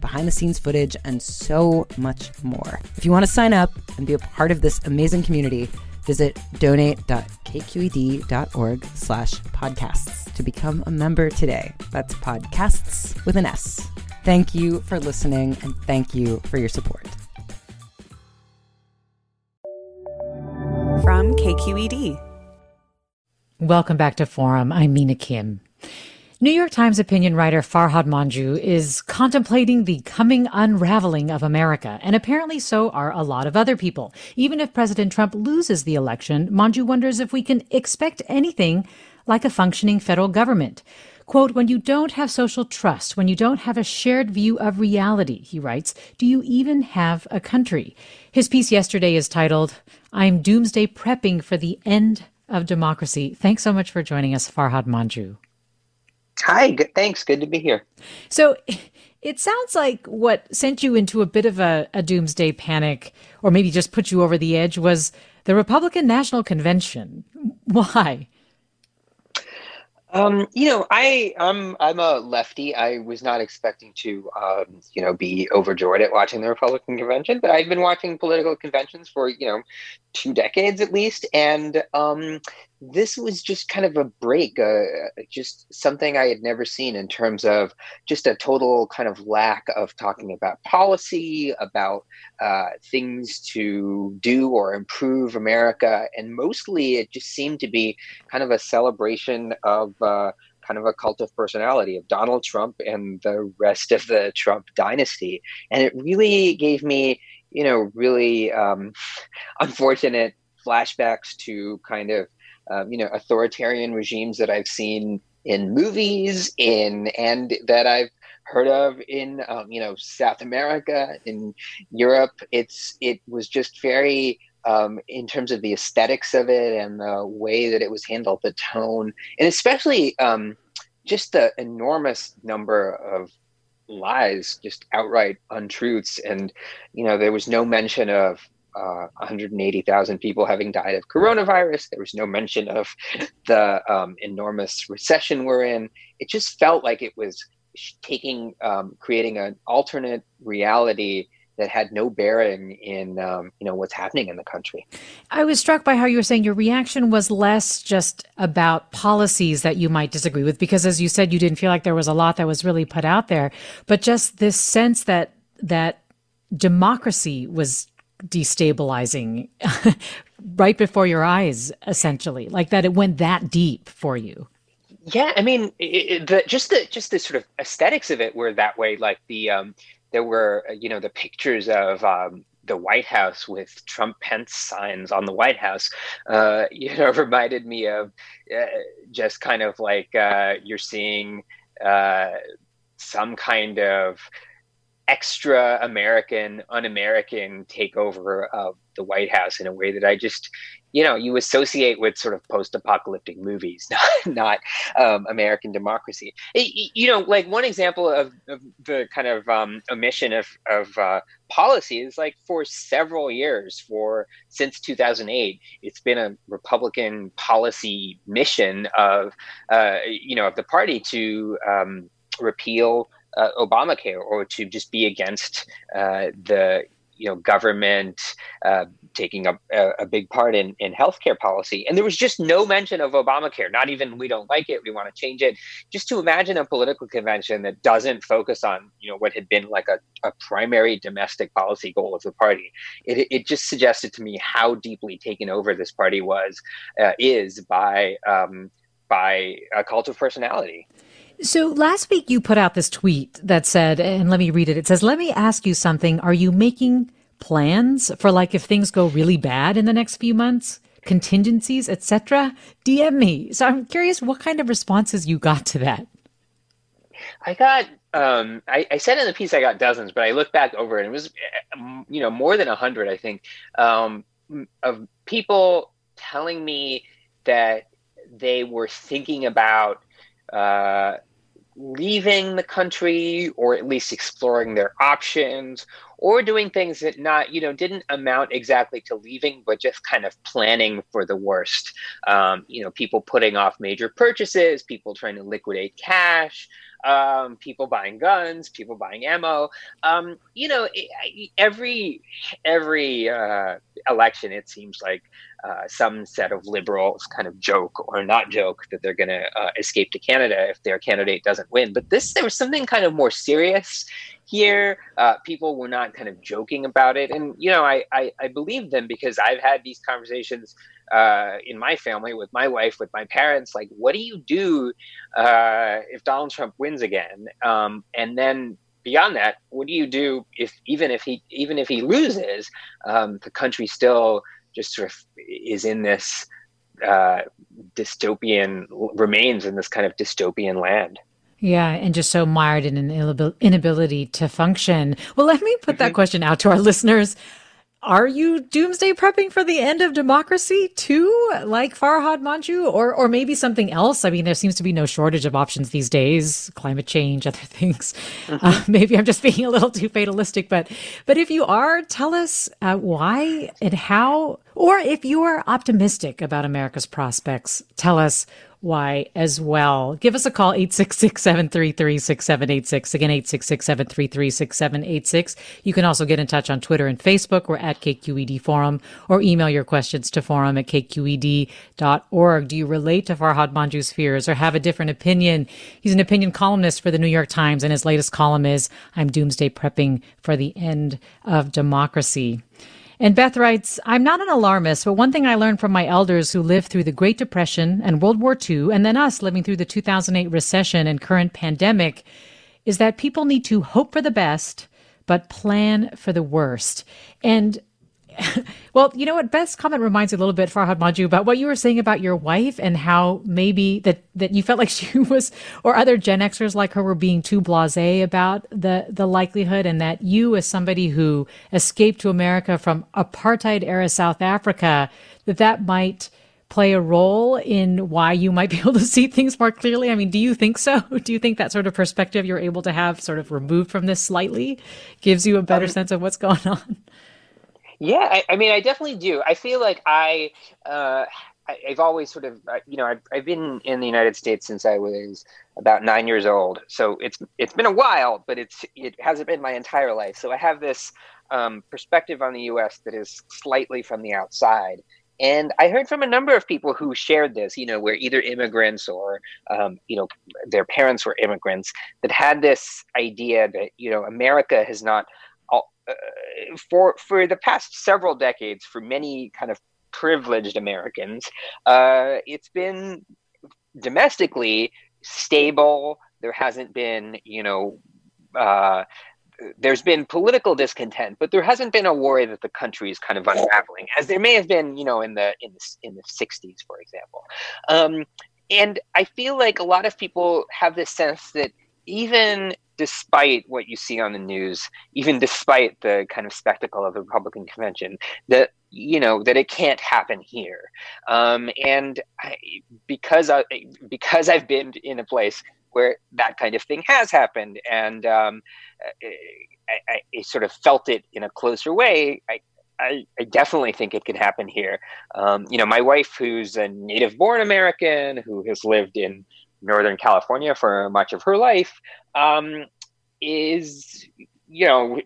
behind the scenes footage, and so much more. If you want to sign up and be a part of this amazing community, visit donate.kqed.org slash podcasts to become a member today. That's podcasts with an S. Thank you for listening and thank you for your support. From KQED. Welcome back to Forum. I'm Mina Kim. New York Times opinion writer Farhad Manjoo is contemplating the coming unraveling of America, and apparently so are a lot of other people. Even if President Trump loses the election, Manjoo wonders if we can expect anything like a functioning federal government. Quote, when you don't have social trust, when you don't have a shared view of reality, he writes, do you even have a country? His piece yesterday is titled, I'm Doomsday Prepping for the End of Democracy. Thanks so much for joining us, Farhad Manjoo. Hi, good, thanks. Good to be here. So it sounds like what sent you into a bit of a, a, doomsday panic, or maybe just put you over the edge, was the Republican National Convention. Why? Um, you know, I I'm I'm a lefty. I was not expecting to um, you know be overjoyed at watching the Republican convention, but I've been watching political conventions for you know two decades at least, and um, this was just kind of a break, uh, just something I had never seen in terms of just a total kind of lack of talking about policy, about uh, things to do or improve America. And mostly it just seemed to be kind of a celebration of. Uh, kind of a cult of personality of Donald Trump and the rest of the Trump dynasty. And it really gave me, you know, really um, unfortunate flashbacks to kind of um, you know authoritarian regimes that I've seen in movies in and that I've heard of in um, you know South America in Europe. It's it was just very um, in terms of the aesthetics of it and the way that it was handled the tone and especially um, just the enormous number of lies just outright untruths. And you know there was no mention of uh, 180,000 people having died of coronavirus. There was no mention of the um, enormous recession we're in. It just felt like it was taking, um, creating an alternate reality that had no bearing in um, you know what's happening in the country. I was struck by how you were saying your reaction was less just about policies that you might disagree with, because as you said, you didn't feel like there was a lot that was really put out there, but just this sense that that democracy was destabilizing right before your eyes, essentially, like that it went that deep for you. Yeah, I mean, it, the, just the just the sort of aesthetics of it were that way. Like the um, there were you know the pictures of um, the White House with Trump Pence signs on the White House, uh, you know, reminded me of uh, just kind of like uh, you're seeing uh, some kind of extra American, un American takeover of the White House in a way that I just, you know you associate with sort of post-apocalyptic movies not not um, american democracy. It, you know like one example of, of the kind of um, omission of, of uh, policy is like for several years for since 2008 it's been a republican policy mission of uh, you know of the party to um, repeal uh, Obamacare or to just be against uh, the you know government uh, taking a, a, big part in, in healthcare policy. And there was just no mention of obamacare not even we don't like it we want to change it. Just to imagine a political convention that doesn't focus on you know what had been like a, a primary domestic policy goal of the party. It, it just suggested to me how deeply taken over this party was uh, is by um, by a cult of personality so last week you put out this tweet that said, and let me read it. It says, Let me ask you something. Are you making plans for like if things go really bad in the next few months? contingencies etc dm me so i'm curious what kind of responses you got to that i got um, I, I, said in the piece I got dozens, but I looked back over it and it was, you know, more than a hundred, I think, um, of people telling me that they were thinking about uh, leaving the country or at least exploring their options or doing things that not you know didn't amount exactly to leaving but just kind of planning for the worst. Um, you know people putting off major purchases people trying to liquidate cash um, people buying guns people buying ammo. Um, you know every every uh, election it seems like uh, some set of liberals kind of joke or not joke that they're going to uh, escape to Canada if their candidate doesn't win. But this, there was something kind of more serious here. Uh, people were not kind of joking about it. And, you know, I, I, I believe them because I've had these conversations uh, in my family with my wife, with my parents. Like, what do you do uh, if Donald Trump wins again? Um, and then beyond that, what do you do if even if he even if he loses, um, the country still just sort of is in this uh, dystopian remains in this kind of dystopian land. Yeah, and just so mired in an inability to function. Well, let me put that mm-hmm. question out to our listeners are you doomsday prepping for the end of democracy too, like Farhad Manjoo, or or maybe something else? I mean, there seems to be no shortage of options these days: climate change, other things. Mm-hmm. Uh, maybe I'm just being a little too fatalistic, but but if you are, tell us uh, why and how, or if you are optimistic about America's prospects, tell us why as well. Give us a call, 866-733-6786. Again, 866-733-6786. You can also get in touch on Twitter and Facebook. We're at KQED Forum or email your questions to forum at kqed.org. Do you relate to Farhad Manjoo's fears or have a different opinion? He's an opinion columnist for the New York Times and his latest column is I'm Doomsday Prepping for the End of Democracy. And Beth writes, I'm not an alarmist, but one thing I learned from my elders who lived through the Great Depression and World War II, and then us living through the 2008 recession and current pandemic, is that people need to hope for the best, but plan for the worst. And well, you know what? Beth's comment reminds me a little bit, Farhad Manjoo, about what you were saying about your wife and how maybe that, that you felt like she was, or other Gen Xers like her were being too blasé about the, the likelihood and that you as somebody who escaped to America from apartheid era South Africa, that that might play a role in why you might be able to see things more clearly? I mean, do you think so? Do you think that sort of perspective you're able to have sort of removed from this slightly gives you a better um, sense of what's going on? Yeah, I, I, mean, I definitely do. I feel like I, uh, I have always sort of, uh, you know, I've, I've been in the United States since I was about nine years old. So it's it's been a while, but it's it hasn't been my entire life. So I have this um, perspective on the U.S. that is slightly from the outside. And I heard from a number of people who shared this, you know, where either immigrants or, um, you know, their parents were immigrants that had this idea that, you know, America has not for for the past several decades, for many kind of privileged Americans, uh, it's been domestically stable. There hasn't been, you know, uh, there's been political discontent, but there hasn't been a worry that the country is kind of unraveling, as there may have been, you know, in the in the in the '60s, for example. Um, and I feel like a lot of people have this sense that even despite what you see on the news, even despite the kind of spectacle of the Republican convention, that you know that it can't happen here. Um, and I, because I because I've been in a place where that kind of thing has happened, and um, I, I, sort of felt it in a closer way. I, I, I, definitely think it can happen here. Um, you know, my wife, who's a native born American, who has lived in Northern California for much of her life, um, is, you know,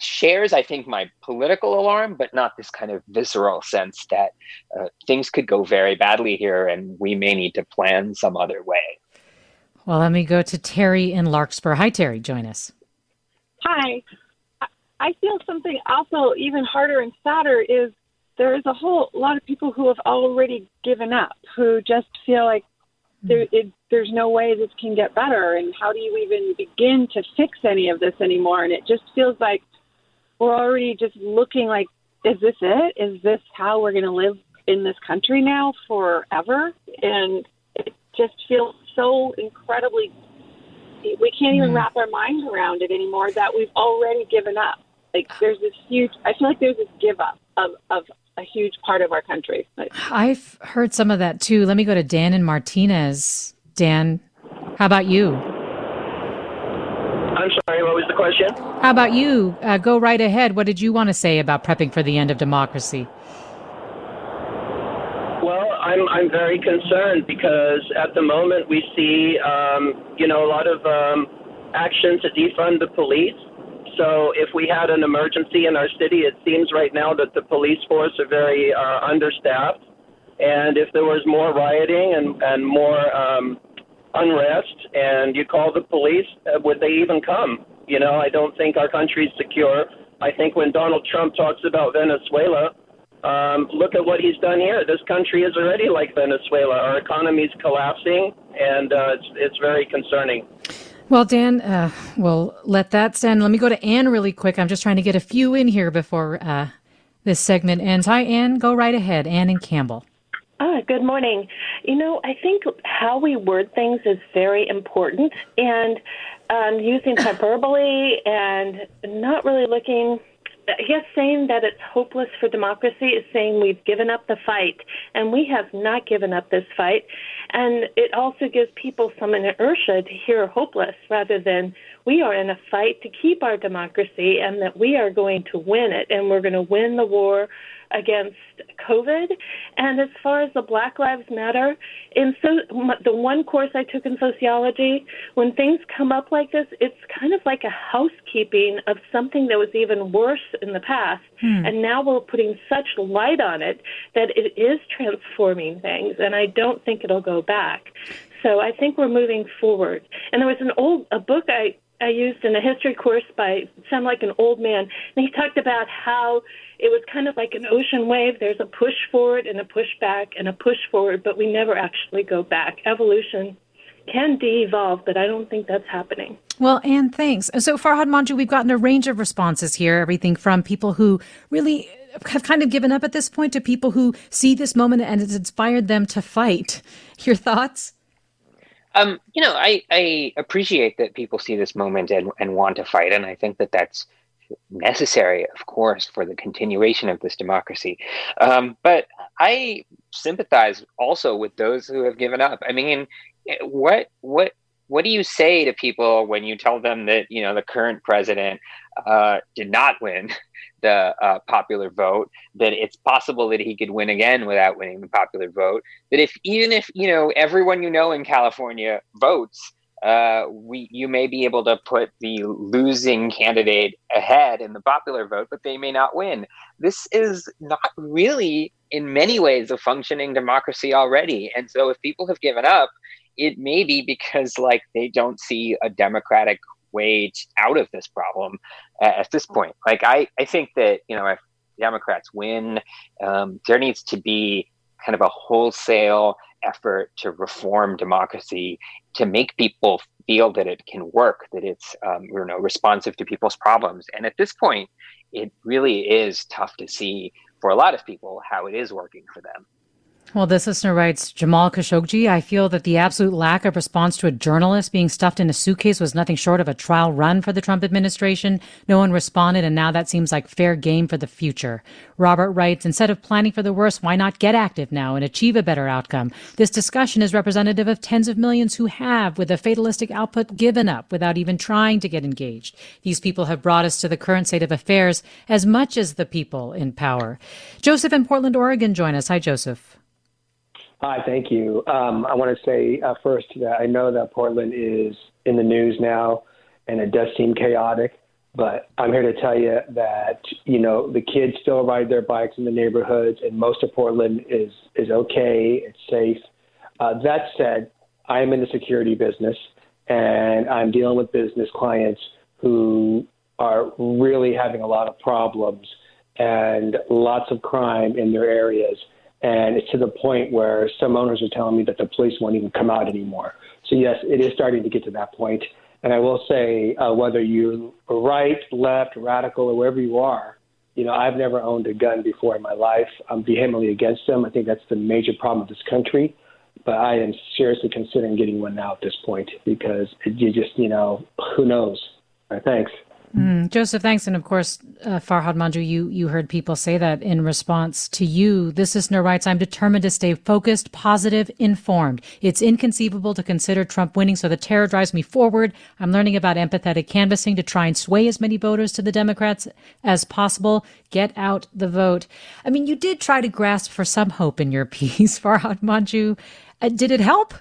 shares, I think, my political alarm, but not this kind of visceral sense that uh, things could go very badly here and we may need to plan some other way. Well, let me go to Terry in Larkspur. Hi, Terry. Join us. Hi. I feel something also even harder and sadder is there is a whole lot of people who have already given up, who just feel like there, it, there's no way this can get better, and how do you even begin to fix any of this anymore? And it just feels like we're already just looking like, is this it? Is this how we're going to live in this country now forever? And it just feels so incredibly. We can't even mm. wrap our mind around it anymore. That we've already given up. Like there's this huge. I feel like there's this give up of of a huge part of our country. I've heard some of that too. Let me go to Dan and Martinez. Dan, how about you? I'm sorry, what was the question? How about you? Uh, go right ahead. What did you want to say about prepping for the end of democracy? Well, I'm I'm very concerned because at the moment we see, um, you know, a lot of um, action to defund the police so if we had an emergency in our city, it seems right now that the police force are very uh, understaffed. And if there was more rioting and, and more um, unrest and you call the police, uh, would they even come? You know, I don't think our country's secure. I think when Donald Trump talks about Venezuela, um, look at what he's done here. This country is already like Venezuela. Our economy is collapsing, and uh, it's, it's very concerning. Well, Dan, uh, we'll let that stand. Let me go to Anne really quick. I'm just trying to get a few in here before uh, this segment ends. Hi, Anne. Go right ahead. Anne and Campbell. Ah, good morning. You know, I think how we word things is very important, and um, using hyperbole and not really looking Guess saying that it's hopeless for democracy is saying we've given up the fight, and we have not given up this fight. And it also gives people some inertia to hear hopeless rather than we are in a fight to keep our democracy and that we are going to win it and we're going to win the war against COVID. And as far as the Black Lives Matter, in so the one course I took in sociology, when things come up like this, it's kind of like a housekeeping of something that was even worse in the past, hmm. and now we're putting such light on it that it is transforming things, and I don't think it'll go back. So I think we're moving forward. And there was an old a book I I used in a history course by sound like an old man, and he talked about how it was kind of like an ocean wave. There's a push forward and a push back and a push forward, but we never actually go back. Evolution can de-evolve, but I don't think that's happening. Well, Anne, thanks. So Farhad Manjoo, we've gotten a range of responses here, everything from people who really have kind of given up at this point to people who see this moment and it's inspired them to fight. Your thoughts? Um, you know, I, I appreciate that people see this moment and, and want to fight, and I think that that's necessary, of course, for the continuation of this democracy. Um, but I sympathize also with those who have given up. I mean, what what what do you say to people when you tell them that you know the current president uh, did not win the uh, popular vote? That it's possible that he could win again without winning the popular vote. That if even if you know everyone you know in California votes, uh, we you may be able to put the losing candidate ahead in the popular vote, but they may not win. This is not really, in many ways, a functioning democracy already. And so, if people have given up, it may be because like they don't see a democratic way out of this problem at this point. Like I, I think that you know if Democrats win, um, there needs to be kind of a wholesale effort to reform democracy to make people feel that it can work, that it's um, you know responsive to people's problems. And at this point, it really is tough to see for a lot of people how it is working for them. Well, this listener writes Jamal Khashoggi, I feel that the absolute lack of response to a journalist being stuffed in a suitcase was nothing short of a trial run for the Trump administration. No one responded, and now that seems like fair game for the future. Robert writes Instead of planning for the worst, why not get active now and achieve a better outcome? This discussion is representative of tens of millions who have, with a fatalistic output, given up without even trying to get engaged. These people have brought us to the current state of affairs as much as the people in power. Joseph in Portland, Oregon, join us. Hi, Joseph. Hi, thank you. Um, I want to say uh, first that I know that Portland is in the news now, and it does seem chaotic. But I'm here to tell you that you know the kids still ride their bikes in the neighborhoods, and most of Portland is is okay. It's safe. Uh, that said, I am in the security business, and I'm dealing with business clients who are really having a lot of problems and lots of crime in their areas. And it's to the point where some owners are telling me that the police won't even come out anymore. So, yes, it is starting to get to that point. And I will say, uh, whether you're right, left, radical, or wherever you are, you know, I've never owned a gun before in my life. I'm vehemently against them. I think that's the major problem of this country. But I am seriously considering getting one now at this point because you just, you know, who knows? Thanks. Mm, Joseph, thanks. And of course, uh, Farhad Manjoo, you, you heard people say that in response to you. This listener writes, I'm determined to stay focused, positive, informed. It's inconceivable to consider Trump winning, so the terror drives me forward. I'm learning about empathetic canvassing to try and sway as many voters to the Democrats as possible. Get out the vote. I mean, you did try to grasp for some hope in your piece, Farhad Manjoo. Uh, did it help?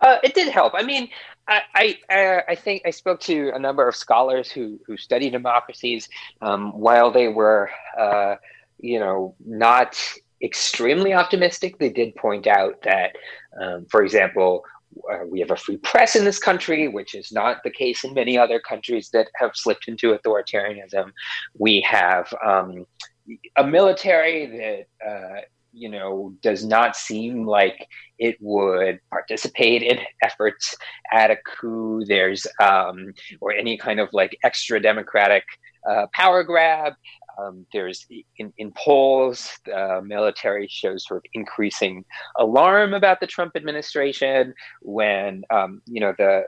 Uh, it did help. I mean, I, I, I think I spoke to a number of scholars who, who study democracies. Um, while they were, uh, you know, not extremely optimistic, they did point out that, um, for example, uh, we have a free press in this country, which is not the case in many other countries that have slipped into authoritarianism. We have um, a military that uh, you know, does not seem like it would participate in efforts at a coup. There's um, or any kind of like extra democratic uh, power grab. Um, there's in, in polls, the military shows sort of increasing alarm about the Trump administration. When um, you know the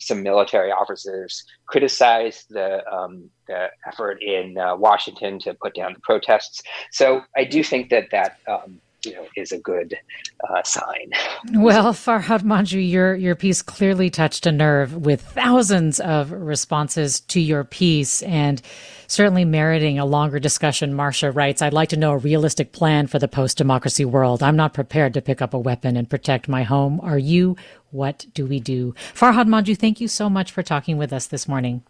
some military officers criticized the, um, the effort in uh, Washington to put down the protests. So I do think that that um, you know is a good uh, sign. Well, Farhad Manjoo, your your piece clearly touched a nerve with thousands of responses to your piece and certainly meriting a longer discussion. Marcia writes, I'd like to know a realistic plan for the post democracy world. I'm not prepared to pick up a weapon and protect my home. Are you? What do we do? Farhad Manjoo, thank you so much for talking with us this morning.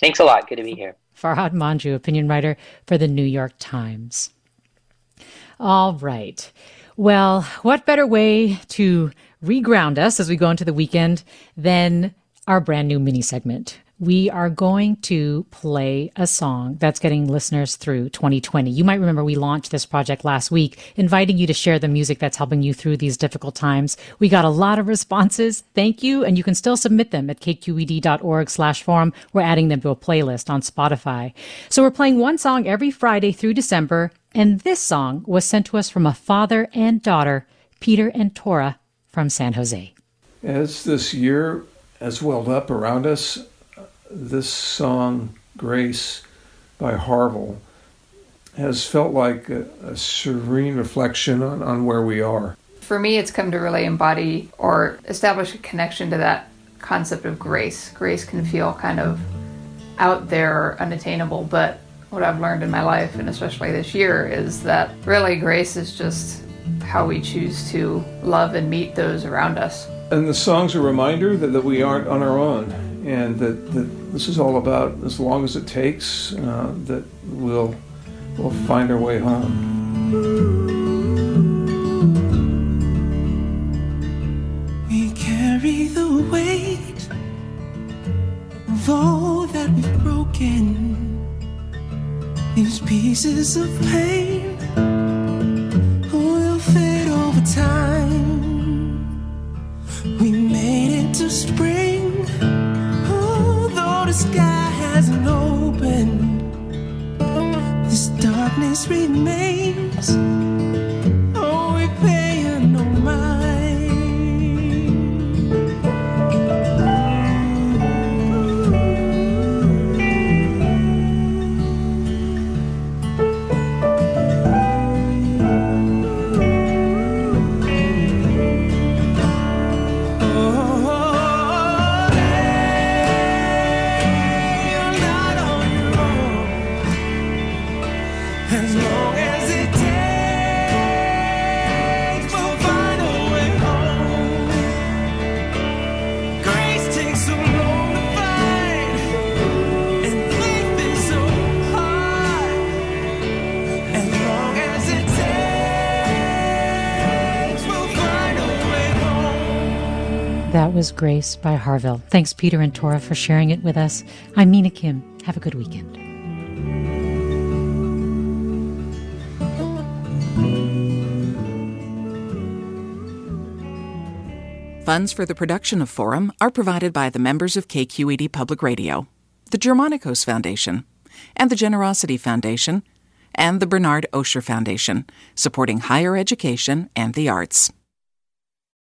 Thanks a lot. Good to be here. Farhad Manjoo, opinion writer for the New York Times. All right. Well, what better way to reground us as we go into the weekend than our brand new mini segment? we are going to play a song that's getting listeners through 2020. You might remember we launched this project last week, inviting you to share the music that's helping you through these difficult times. We got a lot of responses. Thank you. And you can still submit them at kqed.org slash forum. We're adding them to a playlist on Spotify. So we're playing one song every Friday through December. And this song was sent to us from a father and daughter, Peter and Tora from San Jose. As this year has welled up around us, this song, Grace by Harville, has felt like a, a serene reflection on, on where we are. For me, it's come to really embody or establish a connection to that concept of grace. Grace can feel kind of out there, unattainable, but what I've learned in my life, and especially this year, is that really grace is just how we choose to love and meet those around us. And the song's a reminder that, that we aren't on our own and that, that this is all about as long as it takes uh, that we'll we'll find our way home. Pieces of pain was Grace by Harville. Thanks, Peter and Tora, for sharing it with us. I'm Mina Kim. Have a good weekend. Funds for the production of Forum are provided by the members of KQED Public Radio, the Germanacos Foundation, and the Generosity Foundation, and the Bernard Osher Foundation, supporting higher education and the arts.